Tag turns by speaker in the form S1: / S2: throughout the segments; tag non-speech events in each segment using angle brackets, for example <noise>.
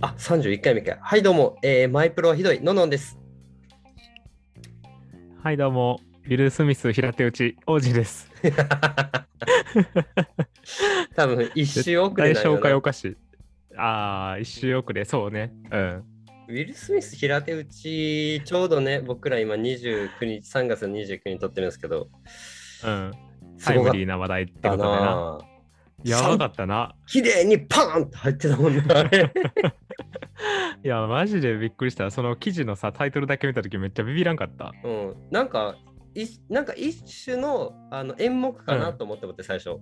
S1: あ、31回目か。はい、どうも、えーマイプロはひどい、ののんです。
S2: はい、どうも。ウィル・スミス平手打ち王子です。<laughs>
S1: 多分一周遅れ
S2: 大紹
S1: なんよな
S2: 介おかしい。ああ、一周遅れ、そうね。うん。
S1: ウィル・スミス平手打ち、ちょうどね、僕ら今29日、3月の29日に撮ってるんですけど、
S2: うん。タイムリーな話題って
S1: た
S2: ことでな。
S1: な。
S2: やばかったな。
S1: 綺麗にパーンって入ってたもんな。あれ <laughs>
S2: いや、マジでびっくりした。その記事のさ、タイトルだけ見たときめっちゃビビらんかった。
S1: うん、なんか、いなんか一種のあの演目かなと思って思って、最初。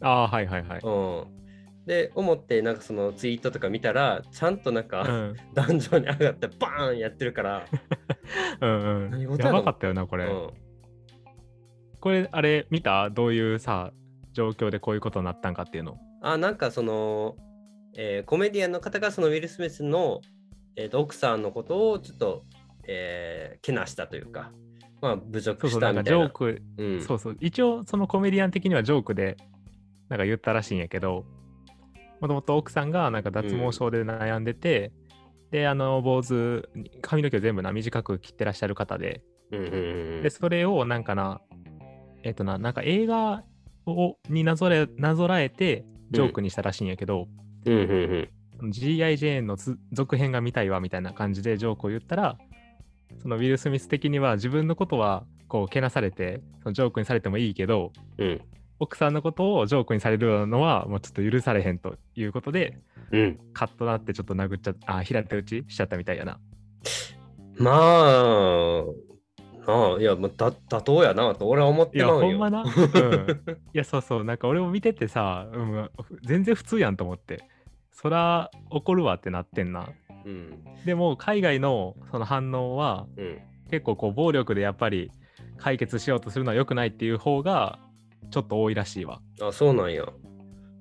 S2: ああ、はいはいはい。
S1: うん。で、思って、なんかそのツイートとか見たら、ちゃんとなんか、
S2: うん。<laughs>
S1: 壇上に上がってバーンやってるから、<laughs>
S2: うんうん。
S1: や
S2: ばかったよな、これ。
S1: うん、
S2: これ、あれ、見た？どういうさ、状況でこういうことになったんかっていうの。
S1: あなんかその、えーコメディアンの方がそのウィル・スミスの、えーと奥さんのことをちょっと、えーけなしたというか、まあ、侮辱したみたいな。
S2: ジョーク、
S1: うん、
S2: そうそう。一応、そのコメディアン的にはジョークで、なんか言ったらしいんやけど、もともと奥さんがなんか脱毛症で悩んでて、で、あの、坊主、髪の毛を全部な短く切ってらっしゃる方で、
S1: うんうんうん
S2: で、それをなんかな、えっ、とな、なんか映画をになぞれなぞらえて、ジョークにしたらしいんやけど、
S1: うんうんうん
S2: G.I. ジェーンのつ続編が見たいわみたいな感じでジョークを言ったら、そのウィル・スミス的には自分のことはこうけなされて、そのジョークにされてもいいけど、
S1: うん
S2: 奥さんのことをジョークにされるのはもうちょっと許されへんということで、
S1: うん
S2: カッとなってちょっと殴っちゃっあ、平手打ちしちゃったみたいやな。
S1: まあ、なあ、いや、まあ、だ妥当やなと俺は思っ
S2: いや、
S1: てまうよ。
S2: ほんまな？<laughs> うん。いや、そうそう、なんか俺も見ててさ、うん、全然普通やんと思って。そら怒るわってなってんな。
S1: うん
S2: でも海外のその反応は
S1: うん
S2: 結構こう暴力でやっぱり解決しようとするのは良くないっていう方がちょっと多いらしいわ。
S1: あそうなんや。
S2: う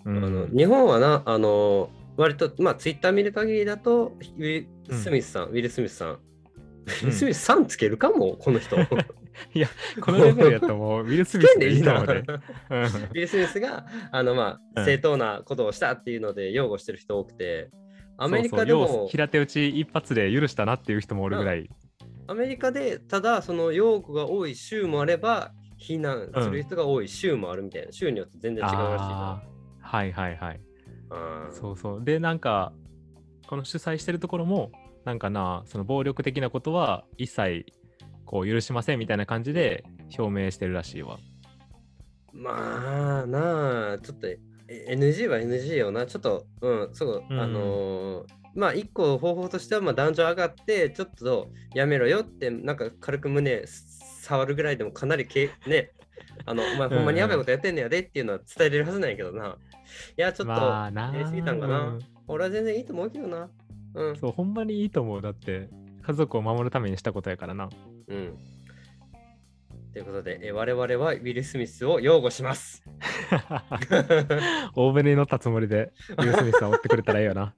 S1: あの
S2: ん、
S1: 日本はな、あの割と、まあ、ツイッター見る限りだと、ウィル・
S2: うん
S1: スミスさん、ウィル・スミスさん。ウ
S2: うん
S1: ィル・スミスさんつけるかも、この人。<laughs>
S2: このレベルやともう <laughs> ウィル・スミスでいいと思うで。
S1: ウィル・スミスがあの、まあ、
S2: うん
S1: 正当なことをしたっていうので擁護してる人多くて、アメリカでも
S2: う、平手打ち一発で許したなっていう人もおるぐらい。
S1: アメリカでただその擁護が多い州もあれば、非難する人が多い州もあるみたいな、州によって全然違うらしいな
S2: はいはいはい。
S1: あー
S2: そうそう。で、なんか、この主催してるところも、なんかな、その暴力的なことは一切こう許しませんみたいな感じで表明してるらしいわ。
S1: まあなあ、ちょっとえ NG は NG よな。ちょっと、うん、そう、
S2: うん
S1: あのーまあ一個方法としては、まあ男女上がって、ちょっとやめろよって、なんか軽く胸触るぐらいでもかなりけ、ね、<laughs> あの、お前ほんまにやばいことやってんねやでっていうのは伝えれるはずなんやけどな。いや、ちょっと、やりすぎたんかな
S2: うん
S1: 俺は全然いいと思うけどな。うん。
S2: そう、ほんまにいいと思う。だって、家族を守るためにしたことやからな。
S1: うん。ということで、え我々はウィル・スミスを擁護します。<laughs>
S2: 大船に乗ったつもりで、ウィル・スミスさん追ってくれたらいいよな。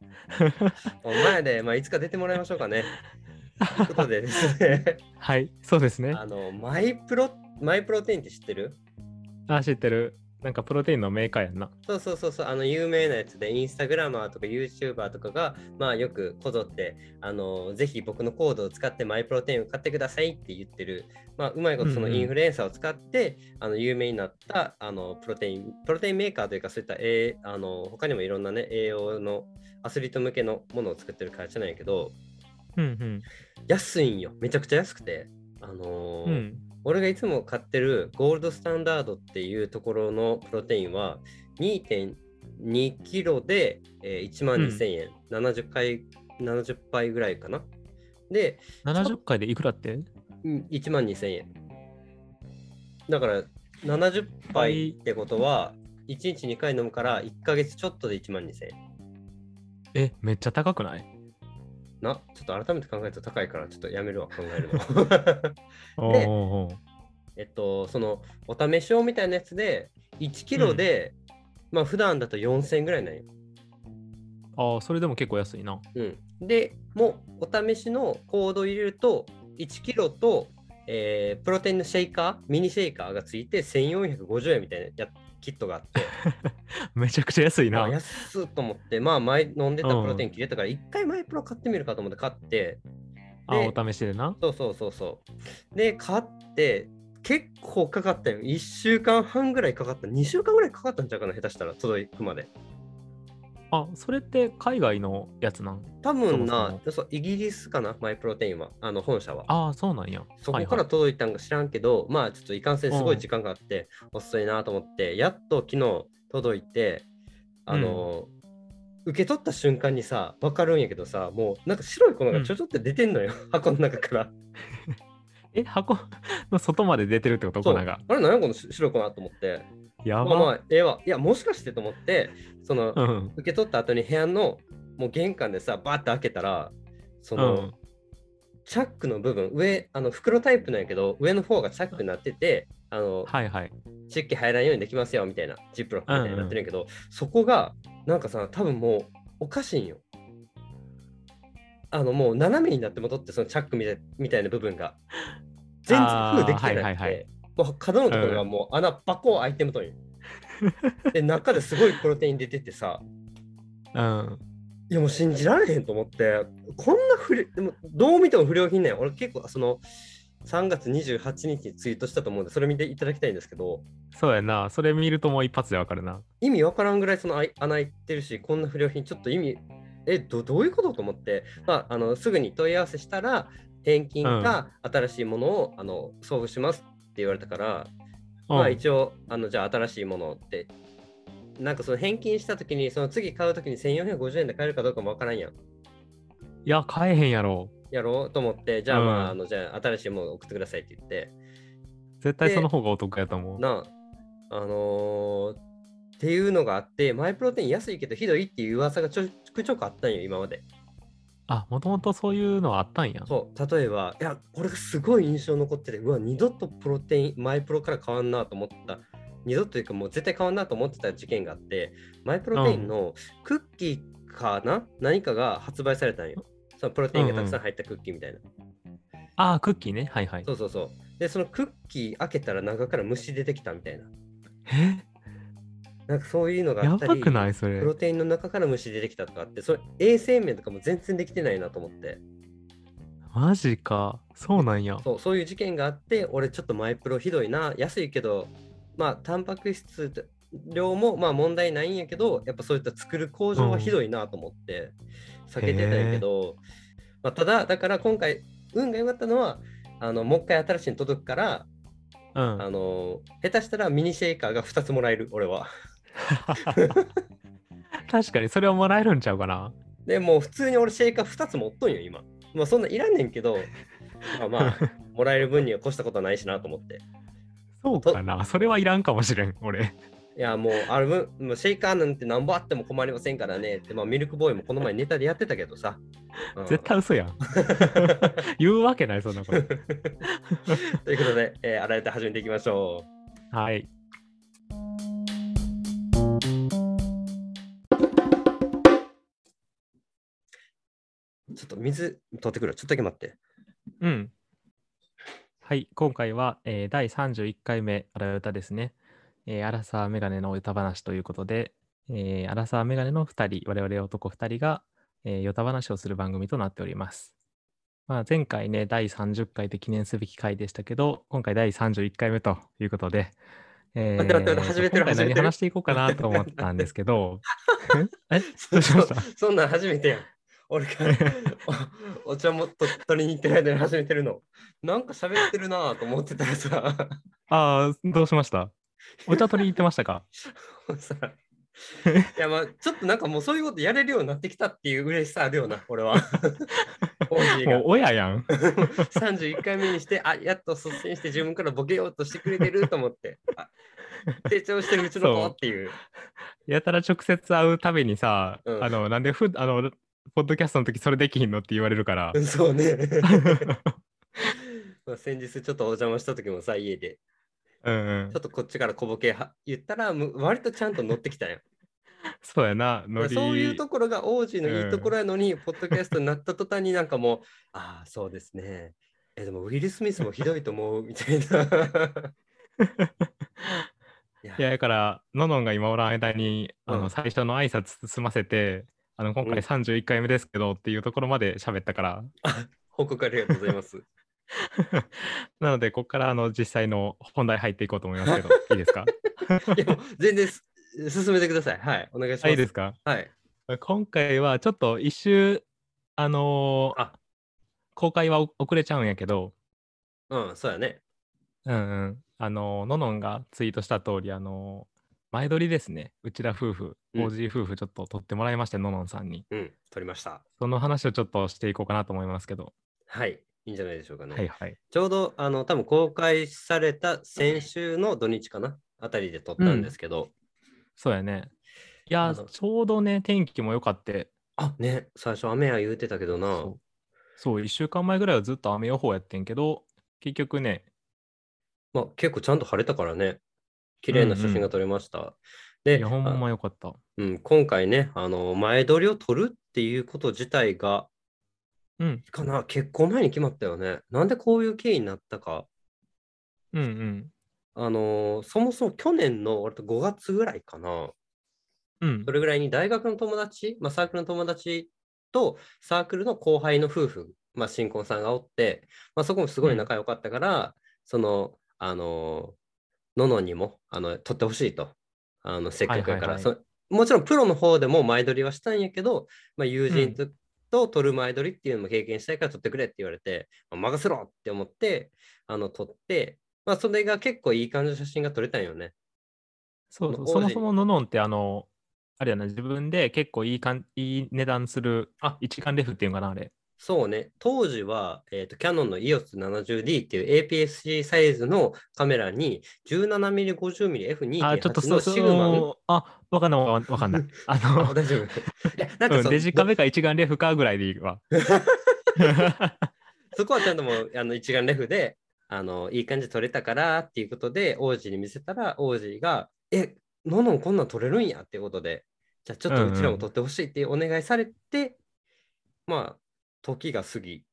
S2: <laughs>
S1: お前で、まあ、いつか出てもらいましょうかね。<laughs> ということでですね。
S2: はい、そうですね。
S1: あの、マイプロ、マイプロテインって知ってる？
S2: あ、知ってる。なんかプロテインのメーカーやんな。
S1: そうそうそうそう、あの、有名なやつで、インスタグラマーとか YouTuber とかが、まあ、よくこぞって、あの、ぜひ僕のコードを使ってマイプロテインを買ってくださいって言ってる、まあ、うまいことその
S2: うんうん
S1: インフルエンサーを使って、あの、有名になった、あの、プロテイン、プロテインメーカーというか、そういった、えーあの、他にもいろんなね、栄養のアスリート向けのものを作ってる会社なんやけど、
S2: うんうん。
S1: 安いんよ。めちゃくちゃ安くて。あのー
S2: うん。
S1: 俺がいつも買ってるゴールドスタンダードっていうところのプロテインは2.2キロで、えー、1万2000円、70回、70杯ぐらいかな。で、
S2: 70回でいくらって？
S1: うん1万2000円。だから70杯ってことは、1日2回飲むから1ヶ月ちょっとで1万2000円。
S2: え、めっちゃ高くない？
S1: な、ちょっと改めて考えると高いからちょっとやめるわ、考えるで <laughs> えっと、そのお試し用みたいなやつで、1キロで、まあ普段だと4000円ぐらいなんよ。
S2: ああ、それでも結構安いな。
S1: うん。で、もうお試しのコードを入れると、1キロとえープロテインのシェイカー、ミニシェイカーがついて1450円みたいなやキットがあって、<laughs>
S2: めちゃくちゃ安いな。
S1: あ安っと思って、まあ前飲んでたプロテイン切れたから、一回マイプロ買ってみるかと思って買って、
S2: あ、
S1: で
S2: お試しでな。
S1: そうそうそうそう。で、買って、結構かかったよ。1週間半ぐらいかかった。2週間ぐらいかかったんちゃうかな、下手したら届くまで。
S2: あ、それって海外のやつなん？
S1: 多分な
S2: そ
S1: うイギリスかな、マイプロテインは、あの本社は。
S2: ああ、そうなんや。
S1: そこか
S2: はいはい
S1: ら届いたんか知らんけど、まあちょっといかんせんすごい時間があって、遅いなと思って、やっと昨日届いて、あの、受け取った瞬間にさ、わかるんやけどさ、もうなんか白い粉がちょちょって出てんのよ、箱の中から。
S2: え、箱の外まで出てるってこと？粉が。
S1: あれ、何やこの白い粉と思って。
S2: やば。
S1: まあまあ、ええわ。いや、もしかしてと思って、その、
S2: うん。
S1: 受け取った後に部屋のもう玄関でさ、バーって開けたら、その、
S2: うん。
S1: チャックの部分、上、あの袋タイプなんやけど、上の方がチャックになってて、あの、
S2: はいはい。
S1: 湿気入らんようにできますよみたいな、ジップロックみたいになってるんやけど、そこが、なんかさ、多分もうおかしいんよ。あの、もう斜めになって戻って、そのチャックみたいな部分が。全然封できてなくて、
S2: はいはいはい
S1: もう角のところがもう穴バコーン開いてむとんよ。<laughs> で、中ですごいプロテイン出ててさ、
S2: うん。
S1: いやもう信じられへんと思って、こんな不良、でもどう見ても不良品ねん。俺結構その3月28日にツイートしたと思うんで、それ見ていただきたいんですけど、
S2: そうやな。それ見るともう一発でわかるな。
S1: 意味わからんぐらいその穴開いてるし、こんな不良品ちょっと意味、え、どどういうことと思って、まあ、あのすぐに問い合わせしたら、返金か新しいものを、あの送付しますって言われたから、まあ
S2: うん
S1: 一応、あのじゃあ新しいものって、なんかその返金したときに、その次買うときに1450円で買えるかどうかもわからんやん。
S2: いや、買えへんやろ。
S1: やろうと思って、じゃあまあ、
S2: うん
S1: あのじゃあ新しいものを送ってくださいって言って、
S2: 絶対その方がお得やと思う。
S1: なあ、あのーっていうのがあって、マイプロテイン安いけどひどいっていう噂がちょくちょくあったんよ、今まで。
S2: あ、もともとそういうのはあったんや。
S1: そう、例えば、いや、これがすごい印象残ってて、うわ、二度とプロテイン、マイプロから変わんなと思った、二度というかもう絶対変わんなと思ってた事件があって、マイプロテインのクッキーかな、何かが発売されたんよ。そのプロテインがたくさん入ったクッキーみたいな。
S2: あー、クッキーね。はいはい
S1: そ。うそうそう。で、そのクッキー開けたら中から虫出てきたみたいな。
S2: え？
S1: なんかそういうのがあ
S2: や
S1: ったり、
S2: ばくない？それ
S1: プ。ロテインの中から虫出てきたとかあって、それ衛生面とかも全然できてないなと思って。
S2: マジか。そうなんや。
S1: そうそういう事件があって、俺ちょっとマイプロひどいな、安いけど、まあ、タンパク質量もまあ問題ないんやけど、やっぱそういった作る工場はひどいなと思って、避けてたんやけど、まあ、ただ、だから今回、運が良かったのは、あのもう一回新しいの届くから、
S2: うん。
S1: あの下手したらミニシェイカーが2つもらえる、俺は。
S2: 確かにそれはもらえるんちゃうかな。
S1: でもう普通に俺シェイカー2つ持っとんよ、今。まあそんないらんねんけど、まあまあ、<laughs> もらえる分には越したことはないしなと思って。
S2: そうかな。それはいらんかもしれん、俺。
S1: いやもうある分、もうシェイカーなんてなんぼあっても困りませんからねって、まあミルクボーイもこの前ネタでやってたけどさ。うん
S2: 絶対嘘やん。<laughs> 言うわけない、そんなこと。<laughs>
S1: ということで、えー、改めて始めていきましょ
S2: はい。
S1: ちょっと水取ってくる。ちょっとだけ待って。
S2: うん。はい、今回は、えー第31回目、あら歌ですね。えー、アラサーメガネの歌話ということで、えー、アラサーメガネの2人、我々男2人が、えー、歌話をする番組となっております。まあ、前回ね、第30回で記念すべき回でしたけど、今回第31回目ということで、えー
S1: 待って待ってめてるめてる
S2: 何話していこうかなと思ったんですけど、<laughs> え？どうしました？
S1: そんなん初めてやん。俺がお <laughs> お茶もと取りに行ってる間に始めてるの。なんか喋ってるなぁと思ってたらさ、
S2: ああ、どうしました？お茶取りに行ってましたか？
S1: さ <laughs> いやまあちょっとなんかもうそういうことやれるようになってきたっていう嬉しさあるよな、俺は。<laughs>
S2: もう親やん。
S1: 31回目にして、あやっと率先して自分からボケようとしてくれてると思って、あ成長してるうちの子っていう。
S2: やたら直接会うたびにさ、
S1: うん
S2: あの、なんでふ、あの、ポッドキャストの時それできひんのって言われるから。
S1: そうね。<laughs> まあ先日ちょっとお邪魔した時もさ、家で、
S2: うんうん
S1: ちょっ。とこっちから小ボケは言ったら、む割とちゃんと乗ってきたよ。<laughs>
S2: そうやな、ノリ。
S1: そういうところが王子のいいところやのに、ポッドキャストになった途端になんかもう、<laughs> ああ、そうですね。え、でもウィル・スミスもひどいと思うみたいな。いや
S2: だから、ののんが今おらん間に、あの、
S1: うん
S2: 最初の挨拶済ませて、あの、今回
S1: うん
S2: 31回目ですけどっていうところまで喋ったから、
S1: 報告ありがとうございます。<laughs>
S2: なので、ここからあの実際の本題入っていこうと思いますけど、<laughs> いいですか？
S1: いや全然す進めてください。はい、お願いします。
S2: あいいですか？
S1: はい。
S2: 今回はちょっと一周、あのー
S1: あ
S2: 公開は遅れちゃうんやけど、
S1: うん、そうやね。
S2: うんうん、あのーののんがツイートした通り、あのー前撮りですね、うちら夫婦、
S1: うん
S2: OG 夫婦ちょっと撮ってもらいまして、ののんさんに。
S1: うん、取りました。
S2: その話をちょっとしていこうかなと思いますけど、
S1: はい、いいんじゃないでしょうかね。
S2: はいはい。
S1: ちょうど、あの、多分公開された先週の土日かな？あたりで撮ったんですけど、
S2: そうやね。いやちょうどね、天気も良かって、
S1: あ、ね、最初雨や言うてたけどな
S2: そ。う、そう、1週間前ぐらいはずっと雨予報やってんけど、結局ね、
S1: まあ、結構ちゃんと晴れたからね。綺麗な写真が撮れました。
S2: い
S1: で、
S2: や、ほん
S1: あ
S2: ま良かった。
S1: うん、今回ね、あの、前撮りを撮るっていうこと自体が、
S2: うん、
S1: かな、結構前に決まったよね。なんでこういう経緯になったか。
S2: うん、うん。
S1: あのーそもそも去年の割と5月ぐらいかな。
S2: うん
S1: そ、れぐらいに大学の友達、まあ、サークルの友達とサークルの後輩の夫婦、まあ、新婚さんがおって、まあ、そこもすごい仲良かったから、その、あのーののにもあの撮ってほしいと。あのせっかくやから、
S2: はいはいはい
S1: そもちろんプロの方でも前撮りはしたんやけど、まあ、友人と,、と撮る前撮りっていうのも経験したいから撮ってくれって言われて、まあ任せろって思ってあの撮って、まあ、それが結構いい感じの写真が撮れたんよね。
S2: そうそう、そもそもののんって、あの、あれやな、自分で結構いいかんいい値段する
S1: あ
S2: 一眼レフっていうのかな、あれ。
S1: そうね、当時は、えー、とキャノンの EOS70D っていう APS-C サイズのカメラに 17mm、50mm、
S2: あ、ちょっと
S1: F2.8
S2: そうそ
S1: のシグマン。
S2: う、あ、わかんないわかんない。<laughs> あ
S1: あ
S2: の、
S1: 大丈夫。<laughs> いや、なんか
S2: うん、デジカメか一眼レフかぐらいでいいわ。<laughs>
S1: そこはちゃんともうあの一眼レフであのいい感じ撮れたからっていうことで王子に見せたら王子が「えののんこんなん撮れるんや」っていうことでじゃあちょっとうちらも撮ってほしいっていうお願いされて、まあ時が過ぎ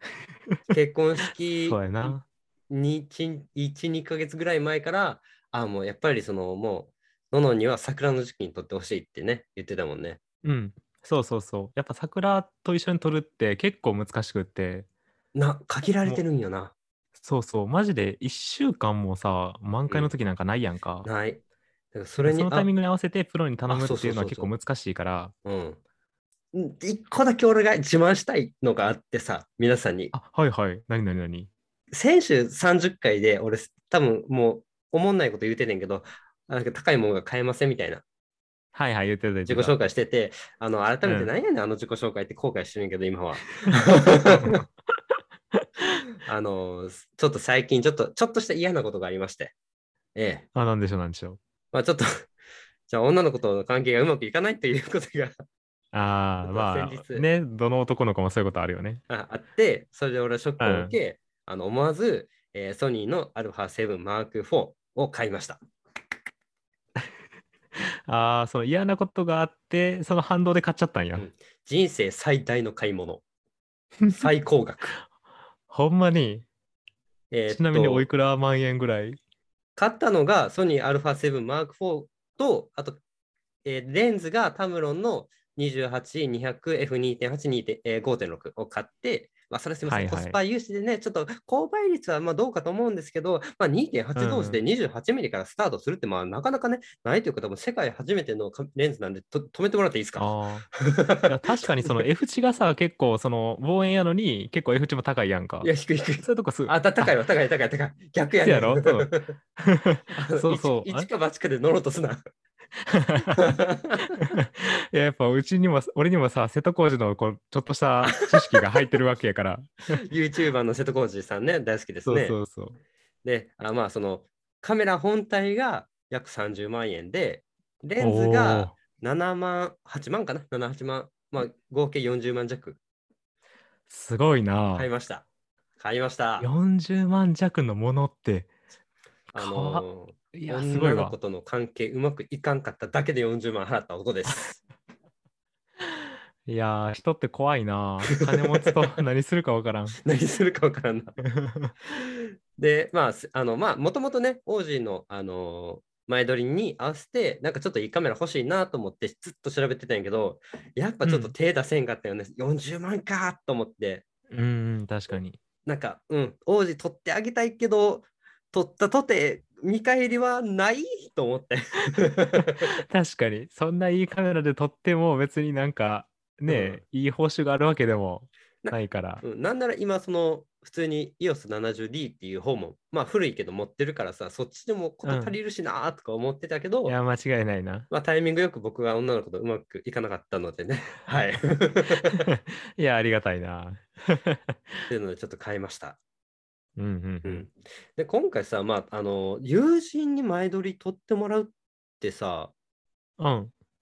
S1: <laughs> 結婚式
S2: そうやな。
S1: に12ヶ月ぐらい前からあもうやっぱりそのもうののんには桜の時期に撮ってほしいってね言ってたもんね。
S2: うん。そうそうそう。やっぱ桜と一緒に撮るって結構難しくって、
S1: な限られてるんよな。
S2: そうそう、マジで1週間もさ、満開の時なんかないやんか。
S1: ない。だからそれに
S2: そのタイミン
S1: グ
S2: グに合わせてプロに頼むっていうのは結構難しいから。
S1: うん。ん一個だけ俺が自慢したいのがあってさ、皆さんに。
S2: あ、はいはい。何何何？
S1: 先週30回で俺、多分もう、おもんないこと言うてんねんけど、なんか高いものが買えませんみたいな
S2: はいはい、言ってた。
S1: 自己紹介してて、あの、改めて何やねん、あの自己紹介って後悔してるんやけど、今は。<laughs> <laughs> あの、ちょっと最近、ちょっと、ちょっとした嫌なことがありまして。ええ。
S2: あ、なんでしょう、なんでしょう。
S1: まあちょっと、じゃあ女の子との関係がうまくいかないということが
S2: ああ、まあ、ね、どの男の子もそういうことあるよね。
S1: ああって、それで俺はショックを受け、あの思わず、えーソニーの α7 Mark IV を買いました。<laughs>
S2: ああ、その嫌なことがあって、その反動で買っちゃったんや。
S1: うん人生最大の買い物。最高額。<laughs>
S2: ほんまに？
S1: え
S2: ちなみにおいくら万円ぐらい？
S1: 買ったのがソニー α7 Mark IV と、あと、えーレンズがタムロンの 28-200F2.8.5.6 を買って、まあ、それすみません、
S2: はいはい。
S1: コスパ有志でね、ちょっと購買率はまあどうかと思うんですけど、まあ、2.8同士で28ミリからスタートするって、まあなかなかね、ないというか、多分世界初めてのカレンズなんでと止めてもらっていいですか？
S2: 確かにその <laughs> F 値がさ、結構その望遠やのに結構 F 値も高いやんか。
S1: い。や、低い低い。
S2: そういうとこす
S1: あ、た高いわ、高い、高い、高い。逆やね
S2: そうやろ？そう。<laughs> そう
S1: 一か八かで乗ろうとすな。
S2: いややっぱうちにも俺にもさ瀬戸康史のこうちょっとした知識が入ってるわけやから
S1: YouTuber の瀬戸康史さんね、大好きです
S2: そう
S1: ね。
S2: そうそう
S1: で、あまあ、そのカメラ本体が約30万円で、レンズが7万、8万かな ?7、8万。まあ、合計40万弱
S2: すごいな、
S1: 買いました。買いました。
S2: 40万弱のものって
S1: あのー
S2: いやすごいわ
S1: 女の子との関係うまくいかんかっただけで40万払った男です。<laughs>
S2: いやー、人って怖いな。金持つと <laughs> 何するかわからん。
S1: 何するかわからんな。<laughs> で、まあ、すあの、まあ、もともとね、オージーの、あのー前撮りに合わせて、なんかちょっといいカメラ欲しいなと思って、ずっと調べてたんやけど、やっぱちょっと手出せんかったよね。40万かと思って、
S2: うん、確かに。
S1: なんか、うん、王子取ってあげたいけど、取ったとて見返りはないと思って。<laughs>
S2: 確かに。そんないいカメラで撮っても別になんかね、いい報酬があるわけでも
S1: な
S2: ないから。
S1: うん、なんなら今、その普通に EOS70D っていう方も、まあ古いけど持ってるからさ、そっちでもこと足りるしなーとか思ってたけど、
S2: いや、間違いないな。
S1: まあタイミングよく僕が女の子とうまくいかなかったのでね。はい。っ <laughs>
S2: いや、ありがたいな。<laughs>
S1: ていうのでちょっと買いました。
S2: うんうん
S1: う
S2: うんん。
S1: で、今回さ、まあ、あの、友人に前撮り撮ってもらうってさ、
S2: うん。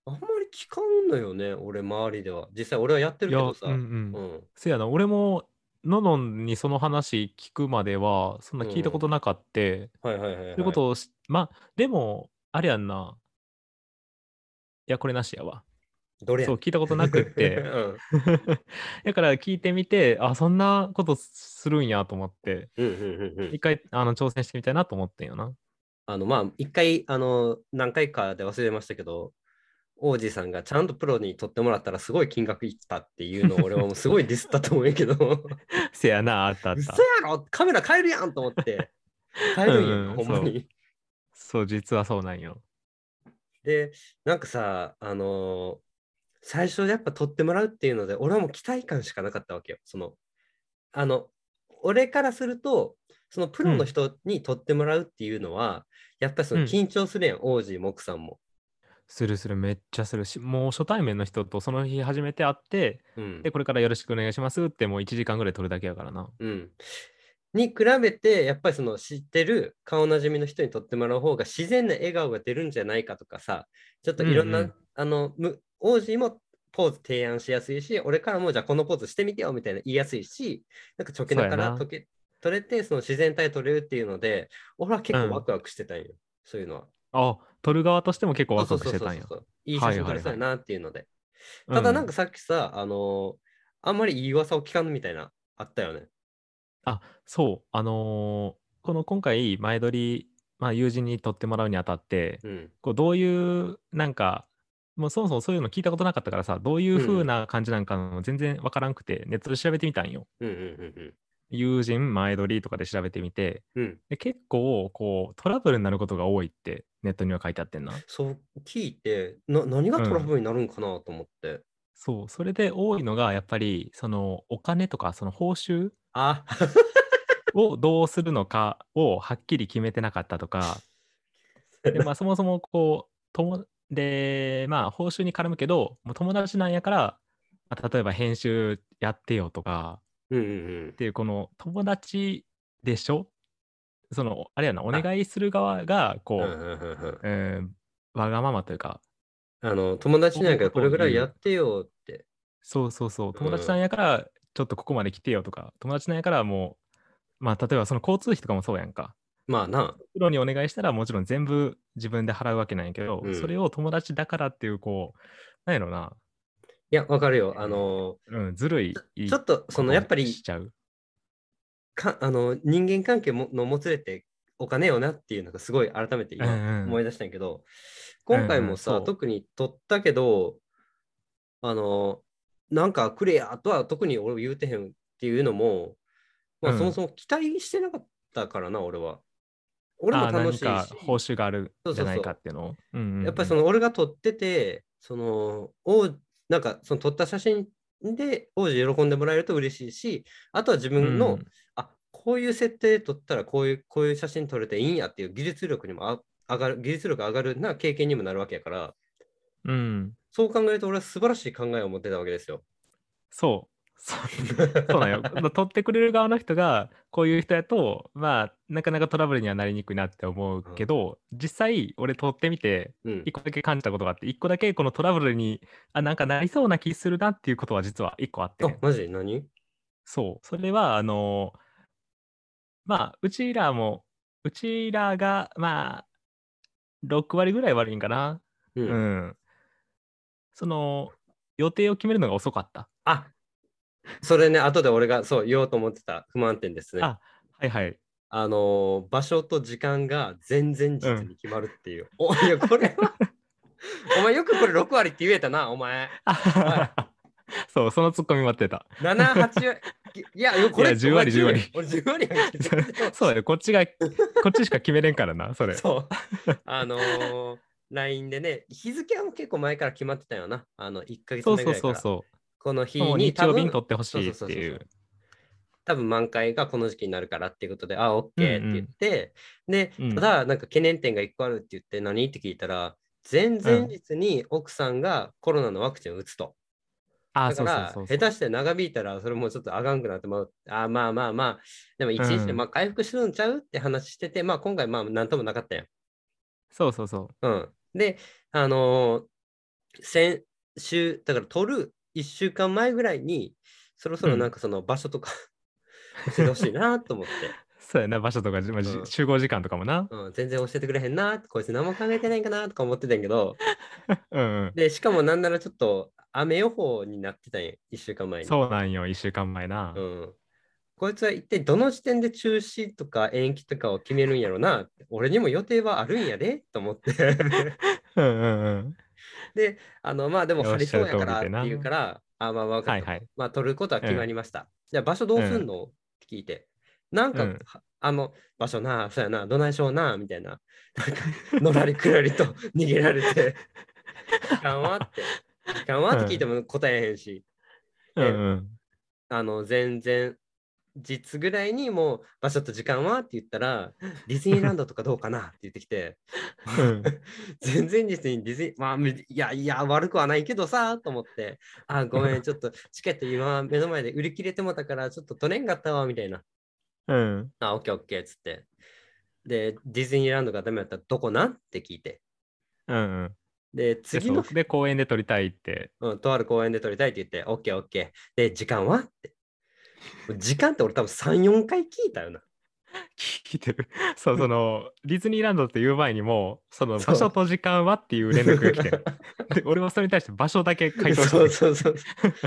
S1: あんまり聞かんのよね、俺、周りでは。実際、俺はやってるけどさ。
S2: うんう。
S1: うんん。
S2: せやな、俺も、ののんにその話聞くまでは、そんな聞いたことなかって、
S1: はいはいはい、はい。
S2: そういうことをし、まあ、でも、あれやんな。いや、これなしやわ。
S1: どれや？
S2: そう、聞いたことなくっ
S1: う
S2: て。<laughs>
S1: ん。<laughs>
S2: だから聞いてみて、あ、そんなことするんやと思って、
S1: うんうんうんうん
S2: 一回あの挑戦してみたいなと思ってんよな。
S1: あの、まあ、一回、あの、何回かで忘れましたけど、王子さんがちゃんとプロに撮ってもらったらすごい金額いったっていうのを俺はもうすごいディスったと思うんやけど、<laughs>
S2: せやな、あったあった
S1: 嘘。やろカメラ変えるやんと思って。変えるんや、
S2: うんうん
S1: ほんまに。
S2: そう、実はそうなんよ。
S1: で、なんかさ、あのー最初やっぱ撮ってもらうっていうので、俺はもう期待感しかなかったわけよ。その、あの、俺からすると、そのプロの人に撮ってもらうっていうのは、やっぱりその
S2: うん
S1: 緊張するやん、王子、木さんも。
S2: するする、めっちゃするし、もう初対面の人とその日初めて会って、
S1: うん
S2: で、。これからよろしくお願いしますって、もう1時間ぐらい撮るだけやからな。
S1: うん。に比べて、やっぱりその知ってる顔なじみの人に撮ってもらう方が自然な笑顔が出るんじゃないかとかさ、ちょっといろんな、
S2: うんうん
S1: あの、む王子もポーズ提案しやすいし、俺からもじゃあこのポーズしてみてよみたいな言いやすいし、なんかチョケなか
S2: そうやな
S1: ら取れて、その自然体取れるっていうので、俺は結
S2: うん
S1: 構ワクワクしてたんよ、そういうのは。
S2: あ、撮る側としても結構ワクワクしてたんや。
S1: そうそうそういい写真撮れそうやなっていうので。ただなんか
S2: か、
S1: さっきさ、あのーあんまりいい噂を聞かんみたいな、あったよね。
S2: そう、あのーこの今回、前撮り、まあ、友人に撮ってもらうにあたって、
S1: うん。
S2: こうどういう、なんか、もうそもそもそういうの聞いたことなかったからさ、どういう風な感じなんかの全然わからんくて、ネットで調べてみたんよ。
S1: うんうんうん
S2: 友人前撮りとかで調べてみて、
S1: うん。うん。
S2: で結構、こう、トラブルになることが多いって、ネットには書いてあってんな。
S1: そう聞いてな、何がトラブルになるんかなと思って。
S2: そう、それで多いのが、やっぱり、その、お金とか、その報酬
S1: あ
S2: をどうするのかをはっきり決めてなかったとか、でまあ、そもそもこう友でまあ報酬に絡むけどもう友達なんやから、まあ例えば編集やってよとか
S1: うんうん
S2: っていうこの友達でしょ？そのあれやなお願いする側がこう、わがままというか
S1: あの友達なんやからこれぐらいやってよって。
S2: そうそうそう友達なんやからちょっとここまで来てよとか友達なんやからもうまあ例えばその交通費とかもそうやんか
S1: まあな。
S2: プロにお願いしたらもちろん全部自分で払うわけなんやけど、
S1: うん
S2: それを友達だからっていうこうなんやろな、
S1: いや、わかるよ。あの
S2: うん、ずるい
S1: ちょっとそのやっぱり
S2: しちゃう。
S1: かあの人間関係ものもつれてお金よなっていうのがすごい改めて
S2: うんう
S1: 今
S2: ん
S1: 思い出したんやけど、今回もさ、
S2: うんうんそう
S1: 特に取ったけど、あの、なんかくれやとは特に俺言うてへんっていうのも、まあ、
S2: うん
S1: そもそも期待してなかったからな、俺は。俺も楽しいし、
S2: 何か報酬があるんじゃないかっていうの？
S1: やっぱりその俺が撮ってて、その、おなんかその撮った写真で王子喜んでもらえると嬉しいし、あとは自分の、
S2: うん。
S1: あこういう設定で撮ったらこういうこういう写真撮れていいんやっていう技術力にもあ上がる、技術力上がるな経験にもなるわけやから、
S2: うん、
S1: そう考えると俺は素晴らしい考えを持ってたわけですよ。
S2: そう。<laughs> そうなんよ。<laughs> 取ってくれる側の人がこういう人やと、まあ、なかなかトラブルにはなりにくいなって思うけど、実際、俺取ってみて、
S1: うん
S2: 一個だけ感じたことがあって、一個だけこのトラブルに、あ、なんかなりそうな気するなっていうことは実は一個あって、
S1: あ、マジ？何？
S2: そう。それは、あのまあ、うちらも、うちらが、まあ、6割ぐらい悪いんかな。
S1: う。
S2: うんん。その、予定を決めるのが遅かった。
S1: あそれね、後で俺がそう言おうと思ってた不満点ですね。
S2: あはいはい。
S1: あのー場所と時間が前々日に決まるっていう。おいや、これは。<laughs> お前よくこれ6割って言えたな、お前。
S2: そう、そのツッコミ待ってた。
S1: 7、8割。いや、これ
S2: いや10割
S1: お前
S2: 10割
S1: 俺10割
S2: そうだよ、こっちが、こっちしか決めれんからな、それ。<laughs>
S1: そう。あのー、LINE でね、日付は結構前から決まってたよな。あの、1ヶ月
S2: そう
S1: 前ぐらいから。
S2: そうそうそう。もう
S1: に
S2: 日曜日に
S1: 多分
S2: 撮ってほしいっていう。
S1: 多分満開がこの時期になるからっていうことで、あ、OK って言って、で
S2: うん、
S1: ただ、なんか懸念点が1個あるって言って、何って聞いたら、前々日に奥さんがコロナのワクチンを打つと。
S2: あ、
S1: だから、
S2: そうそうそうそう。
S1: 下手して長引いたら、それもちょっとあがんくなってまう。あ、まあまあまあ、でも一日で
S2: うん
S1: まあ回復するんちゃうって話してて、まあ今回まあなんともなかったやん。
S2: そうそうそう。
S1: うん。で、あのー先週、だから取る1週間前ぐらいに、そろそろなんかその場所とか <laughs> 教えてほしいなと思って。<laughs>
S2: そうやな、場所とか、まあ集合時間とかもな。
S1: うん、全然教えてくれへんな、こいつ何も考えてないんかなとか思ってたんやけど、<laughs>
S2: うんうん。
S1: で、しかもなんならちょっと雨予報になってたんや、1週間前に。
S2: そうなんよ、1週間前な。
S1: うん。こいつは一体どの時点で中止とか延期とかを決めるんやろな、俺にも予定はあるんやで、と思って。
S2: うんうんうん。
S1: で、あの、まあでも晴れそうやからって
S2: おっしゃる通りでな
S1: 言うから、あ、まあ分かったと。
S2: はいはい
S1: まあ取ることは決まりました。じゃあ場所どうすんの、って聞いて。なんか、
S2: うん
S1: はあの、場所な、そうやな、どないしょうな、みたいな。なんか、のらりくらりと <laughs> 逃げられて、時間はって。時間はって聞いても答えへんし。あの、全然、実ぐらいにもう場所と時間はって言ったら、<laughs> ディズニーランドとかどうかなって言ってきて、
S2: うん <laughs>
S1: 全然実にディズニー、まあ、みいやいや、悪くはないけどさ、と思って、あ、ごめん、ちょっとチケット今目の前で売り切れてもたから、ちょっと取れんかったわ、みたいな。
S2: うん。
S1: あ、オッケーオッケーっつって。で、ディズニーランドがダメだったらどこなん？って聞いて。
S2: うんうん。
S1: で、
S2: で
S1: 次の
S2: で、公園で撮りたいって。
S1: うん、とある公園で撮りたいって言って、オッケーオッケー。で、時間は？って。時間って俺多分3、4回聞いたよな。
S2: 聞いてる。<laughs> そう、その、ディズニーランドっていう前にも、その場所と時間はっていう連絡が来て、<laughs> で俺はそれに対して場所だけ回答して
S1: そうそうそう。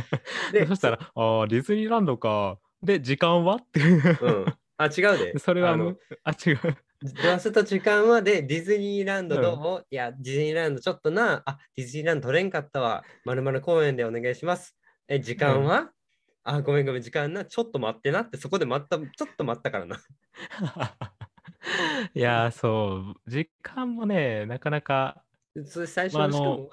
S1: <laughs>
S2: でそしたら、ああ、ディズニーランドか。で、時間はって。
S1: うん。あ、違うで。
S2: それは
S1: あの
S2: む、あ、違う。
S1: 場所と時間はで、ディズニーランドどう、いや、ディズニーランドちょっとな、あ、ディズニーランド取れんかったわ。まるまる公園でお願いします。え、時間は、あ、ごめんごめん、時間な、ちょっと待ってなって、そこで待った、ちょっと待ったからな。<laughs>
S2: いやー、そう、時間もね、なかなか、
S1: それ最初
S2: まああの
S1: のしかも、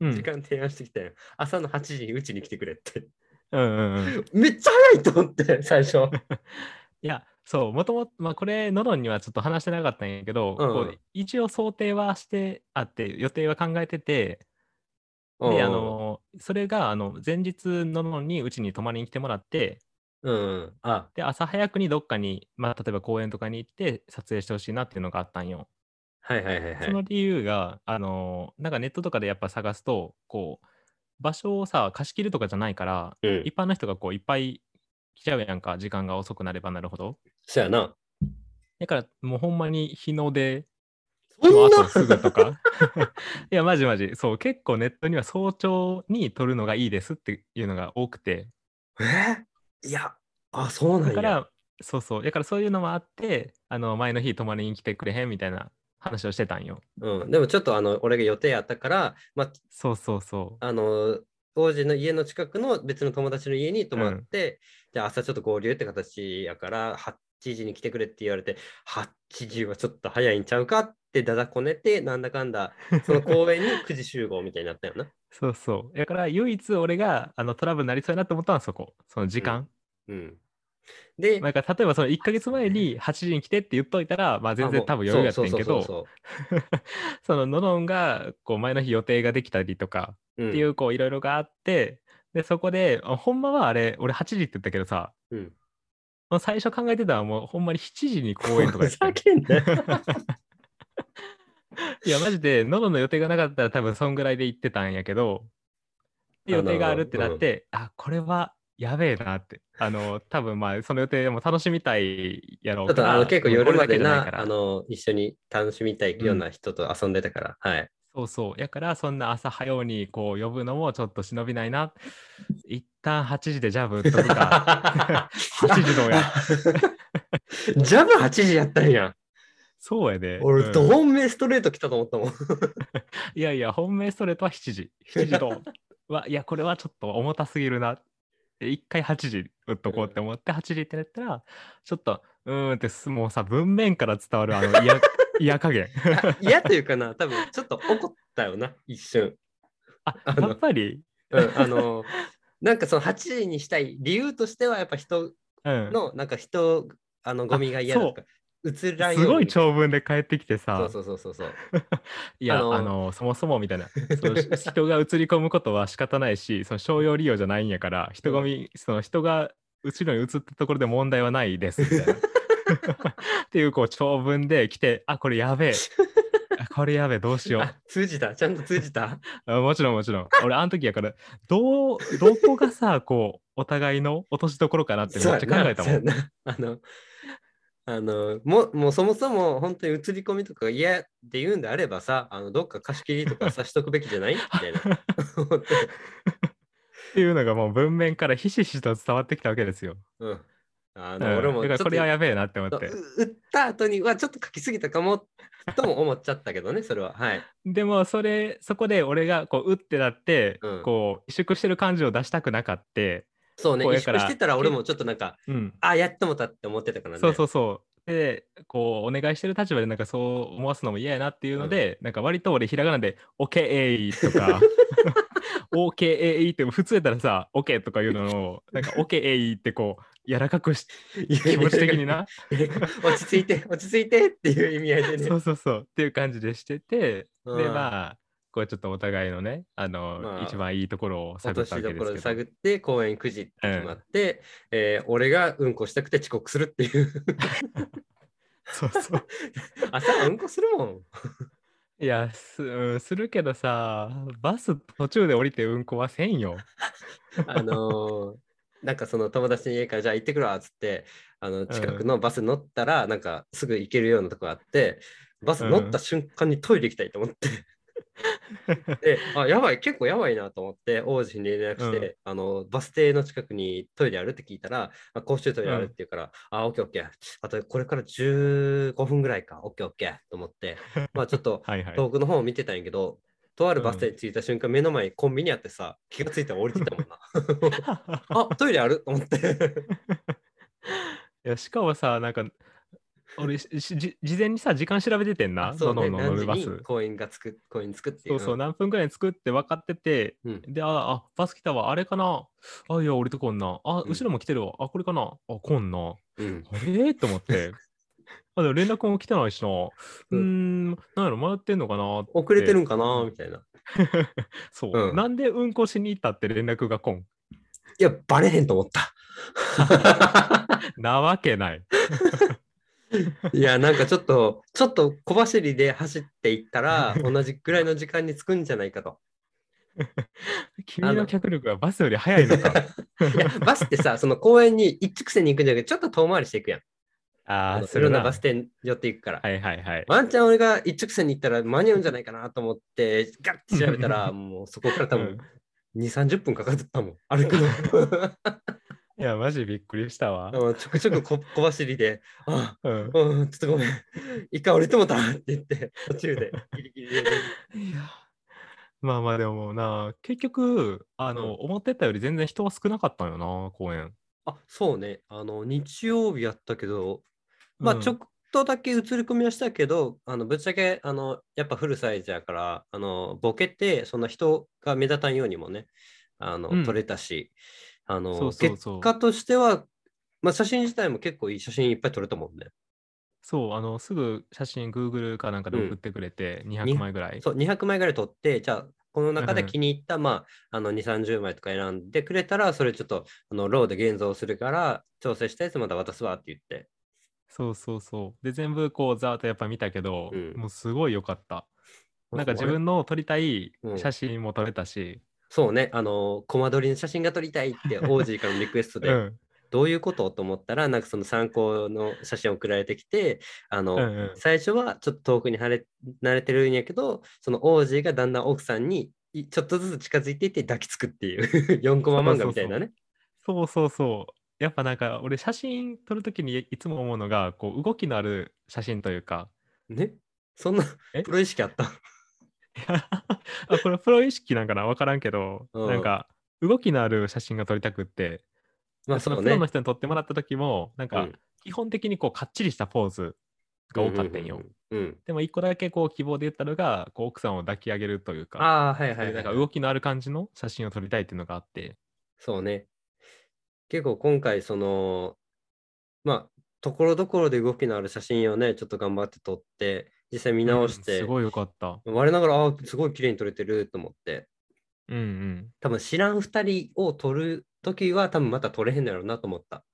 S2: うん、
S1: 時間提案してきたよ。朝の8時にうちに来てくれって。
S2: うんうんうん。
S1: めっちゃ早いと思って、最初。<laughs>
S2: いや、そう、もともと、まあ、これ、ノロンにはちょっと話してなかったんやけど、
S1: うんうん
S2: こう一応想定はしてあって、予定は考えてて、で、あの、それが、あの、前日ノロンにうちに泊まりに来てもらって、
S1: うん、うん。あ、
S2: で、朝早くにどっかに、まあ、例えば公園とかに行って撮影してほしいなっていうのがあったんよ。
S1: はいはいはいはい。
S2: その理由が、あの、なんかネットとかでやっぱ探すと、こう、場所をさ、貸し切るとかじゃないから、
S1: うん
S2: 一般の人がこういっぱい来ちゃうやんか、時間が遅くなればなるほど。
S1: そやな。
S2: だからもうほんまに日の出
S1: そんな
S2: の後すぐとか。<laughs> いや、マジマジ。そう、結構ネットには早朝に撮るのがいいですっていうのが多くて。
S1: え？いや、あ、そうなんや。
S2: だから、そうそう。だからそういうのもあって、あの、前の日泊まりに来てくれへんみたいな話をしてたんよ。
S1: うん、でもちょっとあの俺が予定あったから、まあ、
S2: そうそうそ
S1: あの王子の家の近くの別の友達の家に泊まって、じゃあ朝ちょっと合流って形やから8時に来てくれって言われて8時はちょっと早いんちゃうか？ってだだこねてなんだかんだ <laughs> その公園に9時集合みたいになったよな。
S2: う。そうそう。だから唯一俺があのトラブルになりそうやなと思ったのはそこ。その時間。
S1: うん、で、
S2: まあだから例えばその1ヶ月前に8時に来てって言っといたら、まあ全然多分余裕やったんやけど、
S1: そ
S2: のノノンがこう前の日予定ができたりとかっていうこういろいろがあって、でそこであほんまはあれ俺8時って言ったけどさ
S1: うん
S2: 最初考えてたのはもうほんまに7時に公演とかや
S1: ふざけんなよ。<laughs>
S2: いやマジでノノンの予定がなかったら多分そんぐらいで行ってたんやけどで予定があるってなってあ,、これはやべえなって。あの多分まあその予定も楽しみたいやろう
S1: ちょっとあの結構夜までなあの一緒に楽しみたいような人と遊んでたから、はい。
S2: そうそう。やから、そんな朝早うにこう呼ぶのもちょっと忍びないな。一旦8時でジャブ打っとくか。<laughs> 8時どうや。<laughs>
S1: ジャブ8時やったんや。
S2: そうやで。
S1: 俺、
S2: うん
S1: ド本命ストレート来たと思ったもん。<laughs>
S2: いやいや、本命ストレートは7時。7時どうわいや、これはちょっと重たすぎるな。で一回8時打っとこうって思って、8時ってなったら、ちょっと、うーんってす、もうさ、文面から伝わるあの <laughs> 嫌嫌加減。
S1: あ嫌というかな、多分ちょっと怒ったよな、一瞬。
S2: あ、やっぱり、
S1: うん、あの、なんかその8時にしたい理由としては、やっぱ人
S2: うん。
S1: の、なんか人、あの、ゴミが嫌だとか、映ら。
S2: すごい長文で帰ってきてさ、
S1: そうそうそうそうそう。<laughs>
S2: いや、
S1: あの
S2: あのそもそもみたいな、<laughs> 人が映り込むことは仕方ないし、その商用利用じゃないんやから、人混み、その人が後ろに映ったところで問題はないですみたいな。っていうこう長文で来て、あ、これやべえ。<laughs> あこれやべえ、どうしよう。
S1: あ通じた？ちゃんと通じた？
S2: あもちろんもちろん。俺、あの時やから、どう、どこがさ、こう、お互いの落としどころかなってめっちゃ考えたもん。
S1: あの、あのももうそもそも本当に映り込みとかが嫌って言うんであればさ、あのどっか貸し切りとかさしとくべきじゃない？みたいな。<laughs> 思って
S2: いうのがもう文面からひしひしと伝わってきたわけですよ。
S1: うん。あ
S2: うん
S1: の俺も
S2: だからこれはやべえなって思っ
S1: と
S2: て。
S1: う打った後にはちょっと書きすぎたかもとも思っちゃったけどね、それは。はい。
S2: でもそれそこで俺がこう打ってなって、
S1: うん
S2: こう萎縮してる感じを出したくなかって、
S1: そうね、萎縮してたら俺もちょっとなんか、
S2: うん、
S1: あ、やってもたって思ってたからね。
S2: そうそうそう。でこうお願いしてる立場でなんかそう思わすのも嫌やなっていうので、なんか割と俺ひらがなで「OK とか「<laughs> <laughs> OK って普通やったらさ「OK」とか言うのをなんか「OK ってこう柔らかくし <laughs> 気持ち的にな。<laughs>
S1: 落ち着いて、落ち着いてっていう意味合いでね。
S2: そうそうそう。っていう感じでしてて、で
S1: うん。
S2: まあこうちょっとお互いのねあの、
S1: まあ
S2: 一番いいところを
S1: 落
S2: 探ったわ
S1: としどころ
S2: けですけど
S1: で探って公演9時って決まって、えー俺がうんこしたくて遅刻するっていう。
S2: そうそう。
S1: 朝はうんこするもん
S2: いやす,、うん、するけどさバス途中で降りてうんこはせんよ。<laughs>
S1: あのーなんかその友達の家からじゃあ行ってくるわっつってあの近くのバス乗ったらなんかすぐ行けるようなとこあってバス乗った瞬間にトイレ行きたいと思って、であやばい結構やばいなと思って王子に連絡して、あのバス停の近くにトイレあるって聞いたらあ公衆トイレあるって言うから、あオッケーオッケー。あとこれから15分ぐらいかオッケーオッケー。と思って。まあちょっと <laughs>
S2: はいはい。
S1: 遠くの方を見てたんやけどとあるバス停に着いた瞬間、目の前にコンビニあってさ気がついたら降りてたもんな。<laughs> あトイレある？と思って。<laughs>
S2: いやしかもさなんか俺 <laughs> 事前にさ時間調べててんな？
S1: そうね。
S2: バス？
S1: に公園がつく公園に着くってい
S2: そううそう、何分くらいに作って分かってて、
S1: うん。
S2: で、あ、あ、バス来たわ、あれかな？あ、いや、降りてこんな。あ、
S1: うん。
S2: 後ろも来てるわ。あ、これかな？あ、こんな。
S1: うん。
S2: あれと思って。<laughs> あ、でも連絡も来てないしな。う
S1: ん。
S2: ん、なんやろ、迷ってんのかな
S1: 遅れてるんかな？みたいな。<laughs>
S2: そう、
S1: うん。
S2: なんでうんこしに行ったって連絡が来ん？
S1: いやバレへんと思った。
S2: なわけない。<laughs>
S1: いやなんかちょっとちょっと小走りで走っていったら同じくらいの時間に着くんじゃないかと <laughs>
S2: 君の脚力はバスより速いのか。<laughs>
S1: いやバスってさその公園に一直線に行くんじゃなくてちょっと遠回りしていくやん
S2: ああ、
S1: のいろんな。バス停寄っていくから、
S2: はいはいはい。
S1: ワンチャン俺が一直線に行ったら間に合うんじゃないかなと思って、ガッて調べたら、もうそこから多分2、30分かかってたもん、歩くの。
S2: いや、マジびっくりしたわ。
S1: ちょくちょく小小走りで、あ、
S2: うん。
S1: うん、ちょっとごめん、一回降りてもた。って言って、途中で。ギリギリで。
S2: いや。まあまあでもな、結局、あの、思ってたより全然人は少なかったんよな、公園。
S1: あ、そうね、あの、日曜日やったけど、まあ、
S2: うん
S1: ちょっとだけ映り込みはしたけど、あのぶっちゃけあのやっぱフルサイズやから、あのボケて、そんな人が目立たんようにもね、あの
S2: うん。
S1: 撮れたし、あの
S2: そうそうそう
S1: 結果としては、まあ、写真自体も結構いい写真いっぱい撮れたもんね。
S2: そう、あの、すぐ写真 Google かなんかで送ってくれて、200枚ぐらい。
S1: そう、200枚ぐらい撮って、じゃあ、この中で
S2: うん
S1: 気に入った、まあ、あの2、30枚とか選んでくれたら、それちょっとあのローで現像するから、調整したやつまた渡すわって言って。
S2: そうそうそう。で、全部こう、ざーっとやっぱ見たけど、
S1: うん
S2: もうすごい良かった。なんか自
S1: 俺
S2: 分の撮りたい
S1: うん
S2: 写真も撮れたし、
S1: そうね、あの、コマ撮りの写真が撮りたいって、オージーからのリクエストで、
S2: うん。
S1: どういうこと？と思ったら、なんかその参考の写真送られてきて、あの、
S2: うんうん。
S1: 最初はちょっと遠くに離れ慣れてるんやけど、その王子がだんだん奥さんにいちょっとずつ近づいていって抱きつくっていう <laughs> 4コマ漫画みたいなね。
S2: そうそうそう。やっぱなんか俺写真撮るときにいつも思うのがこう動きのある写真というか。
S1: ね。そんな
S2: え？
S1: プロ意識あった？
S2: あこれプロ意識なんかな分からんけど、
S1: うん
S2: なんか動きのある写真が撮りたくって、
S1: まあそ
S2: そのプロの。人に撮ってもらった時もなんか
S1: うん
S2: 基本的にこうかっちりしたポーズが多かったんよ。
S1: うんうんうん。
S2: でも一個だけこう希望で言ったのがこう奥さんを抱き上げるというか、
S1: ああ、はいはい。
S2: なんか動きのある感じの写真を撮りたいっていうのがあって。
S1: そうね。結構今回、その、まあ、ところどころで動きのある写真をね、ちょっと頑張って撮って、実際見直して、
S2: うんすごいよかった。
S1: 我ながら、ああ、すごい綺麗に撮れてると思って、
S2: うんうん。
S1: 多分知らん2人を撮るときは、多分また撮れへんだろうなと思った。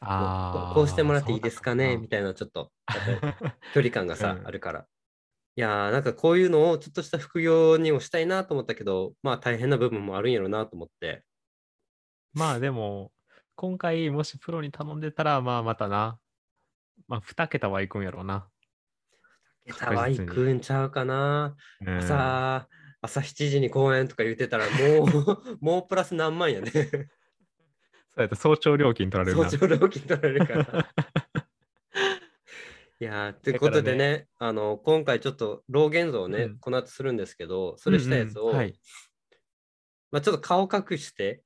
S2: ああ。
S1: こうしてもらっていいですかね？み
S2: た
S1: たいな、ちょっと、距離感がさ、<laughs>
S2: うん
S1: あるから。いやー、なんかこういうのをちょっとした副業にもしたいなと思ったけど、まあ大変な部分もあるんやろうなと思って。
S2: まあでも、今回もしプロに頼んでたら、まあまたな。まあ2桁は行くんやろうな。
S1: 桁は行くんちゃうかな。
S2: うん、
S1: 朝、朝7時に公演とか言ってたら、もう、<laughs> もうプラス何万やね。<laughs>
S2: そうやって早朝料金取られるな。
S1: 早朝料金取られるから。いやー、ということでね、あの、今回ちょっと老現像をね、
S2: うん
S1: この後するんですけど、それしたやつを、
S2: うんうんはい。
S1: まあ、ちょっと顔隠して、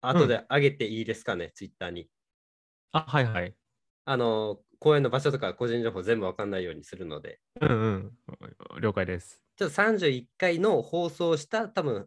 S1: 後で上げていいですかね、ツイッターに。
S2: あ、はいはい。
S1: あの、公演の場所とか個人情報全部わかんないようにするので、
S2: うんうん。了解です。
S1: ちょっと31回の放送した多分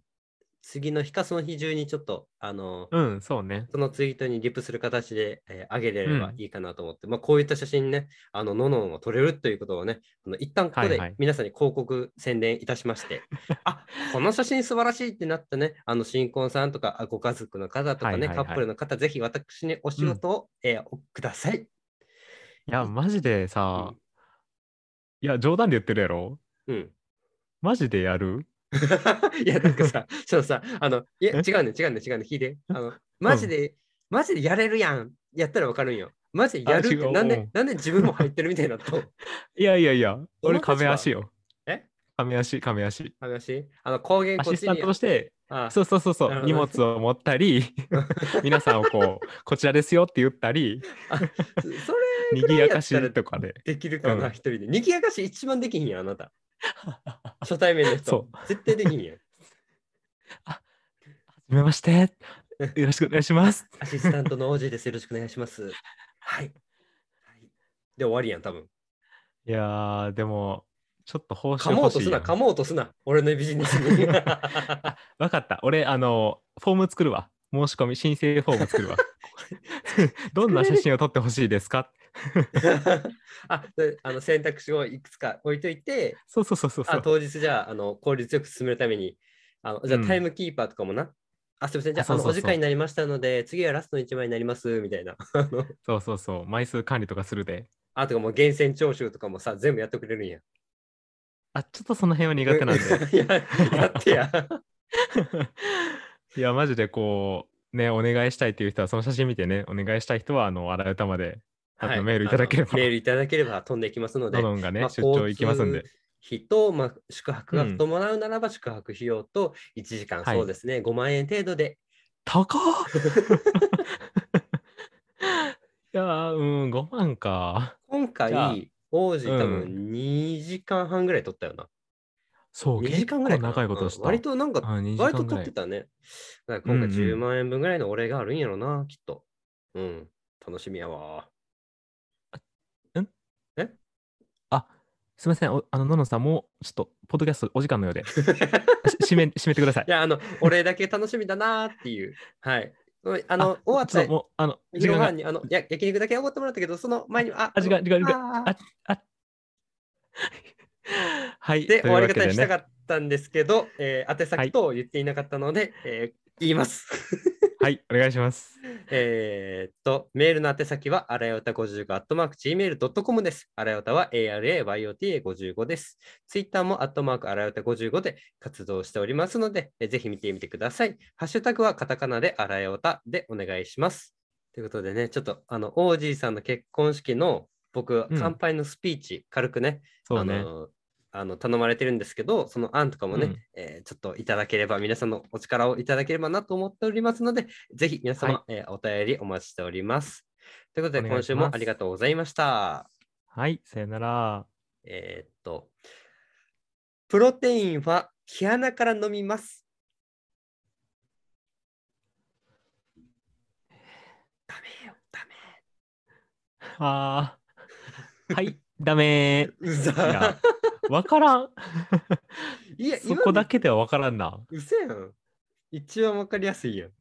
S1: 次の日かその日中にちょっとあの、
S2: うん、そうね。
S1: そのツイートにリプする形で、えー上げれれば
S2: うん
S1: いいかなと思って、まあこういった写真ね、あの、ののんを撮れるということをね、あの一旦ここで
S2: はいはい
S1: 皆さんに広告宣伝いたしまして、<laughs> あこの写真素晴らしいってなったね、あの新婚さんとかあご家族の方とかね、
S2: はいはいはい
S1: カップルの方、ぜひ私にお仕事を、えーおください。
S2: いや、マジでさ、
S1: うん。
S2: いや、冗談で言ってるやろ？
S1: うん。
S2: マジでやる？<laughs>
S1: いや、なんかさ、ちょっとさ、あの、いや、違うね、違うね、違うね、聞いて。あの、マジで、マジでやれるやん。やったらわかるんよ。マジでやるっ
S2: あ違
S1: て、なんで
S2: ううん、
S1: なんで自分も入ってるみたいなと。<laughs>
S2: いやいやいや、俺、亀足よ。
S1: え？
S2: 亀足、亀足。
S1: 話あの、高原
S2: アシスタントとして、
S1: あ。
S2: そうそうそうそう、
S1: なるほど
S2: 荷物を持ったり、<laughs> 皆さんをこう、こちらですよって言ったり、
S1: あそそれ
S2: にぎやかしとかで。
S1: できるかな、
S2: うん
S1: 一人で。にぎやかし一番できひんやん、あなた。<laughs> 初対面の人
S2: そ。
S1: 絶対できひんやん。<laughs>
S2: はじめまして。よろしくお願いします。
S1: アシスタントの王子です。よろしくお願いします。はい。はい、で、終わりやん、多分。
S2: いやー、でも、ちょっと報酬
S1: 噛もうとすな。噛もうとすな。俺のビジネスに。<laughs>
S2: わかった。俺、あの、フォーム作るわ。申し込み、申請フォーム作るわ。どんな写真を撮ってほしいですか？
S1: あであの選択肢をいくつか置いといて、
S2: そうそうそうそう
S1: 当日じゃああの効率よく進めるために、あのじゃあ
S2: うん
S1: タイムキーパーとかもな、あすみません、じゃあお時間になりましたので、次はラストの1枚になりますみたいな。
S2: そうそうそう。枚数管理とかするで。
S1: あとかもう源泉徴収とかもさ、全部やってくれるんや。
S2: あ、ちょっとその辺は苦手なんで。<laughs>
S1: いや、やってや。<laughs>
S2: いや、マジでこう、ね、お願いしたいっていう人は、その写真見てね、お願いしたい人は、あの、荒歌まで、あ
S1: はい
S2: とメールいただければ
S1: メールいただければ飛んでいきますので、
S2: どのんがね、
S1: まあ
S2: 出張行きますんで。。
S1: 費と、まあ、宿泊が
S2: うん
S1: 伴うならば宿泊費用と1時間、
S2: はい
S1: そうですね、5万円程度で。
S2: 高っ <laughs> いやー、うん、5万か。
S1: 今回、王子多
S2: う
S1: 分2時間半ぐらい取ったよな。
S2: そう、
S1: 2時間ぐらい
S2: 長いことした。
S1: うん割となんか、
S2: あ2時
S1: 割と。取ってたね。今回
S2: うんうん
S1: 10万円分ぐらいのお礼があるんやろな、きっと。うん、楽しみやわ。
S2: あ、すみません、おあの、ののさん、もう、ちょっと、ポッドキャストお時間のようで、<laughs> し締め、締めてください
S1: い。や、あの、お礼だけ楽しみだなっていう。はい。あの、終わって
S2: もう、あの、時間が
S1: に、あの、や焼肉だけおごってもらったけど、その前に、あ、
S2: あ、時間、時間、時間、
S1: あー
S2: あ、あ、はい。
S1: で、終わり方にしたかったんですけど、えー宛先と言っていなかったので、えー言います。
S2: はい、お願いします。
S1: えーっと、メールの宛先は、あらよた55、アットマーク、gmail.com です。あらよたは ARAYOTA55 です。ツイッターも、アットマーク、あらよた55で活動しておりますので、えーぜひ見てみてください。ハッシュタグはカタカナであらよたでお願いします。ということでね、ちょっとあの、オージーさんの結婚式の僕、
S2: うん
S1: 乾杯のスピーチ、軽くね、
S2: そうね。
S1: あのあの頼まれてるんですけど、その案とかもね、
S2: うん
S1: えーちょっといただければ、皆さんのお力をいただければなと思っておりますので、ぜひ皆様、
S2: は
S1: えーお便りお待ちしております。ということで、今週もありがとうございました。
S2: はい、さよなら。
S1: えーっと、プロテインは毛穴から飲みます。ダメよ、ダ
S2: あー。はい、ダメ
S1: メ。うざ <laughs>
S2: わからん。
S1: いや、
S2: そこだけではわからんな。
S1: うせやん。一番わかりやすいやん。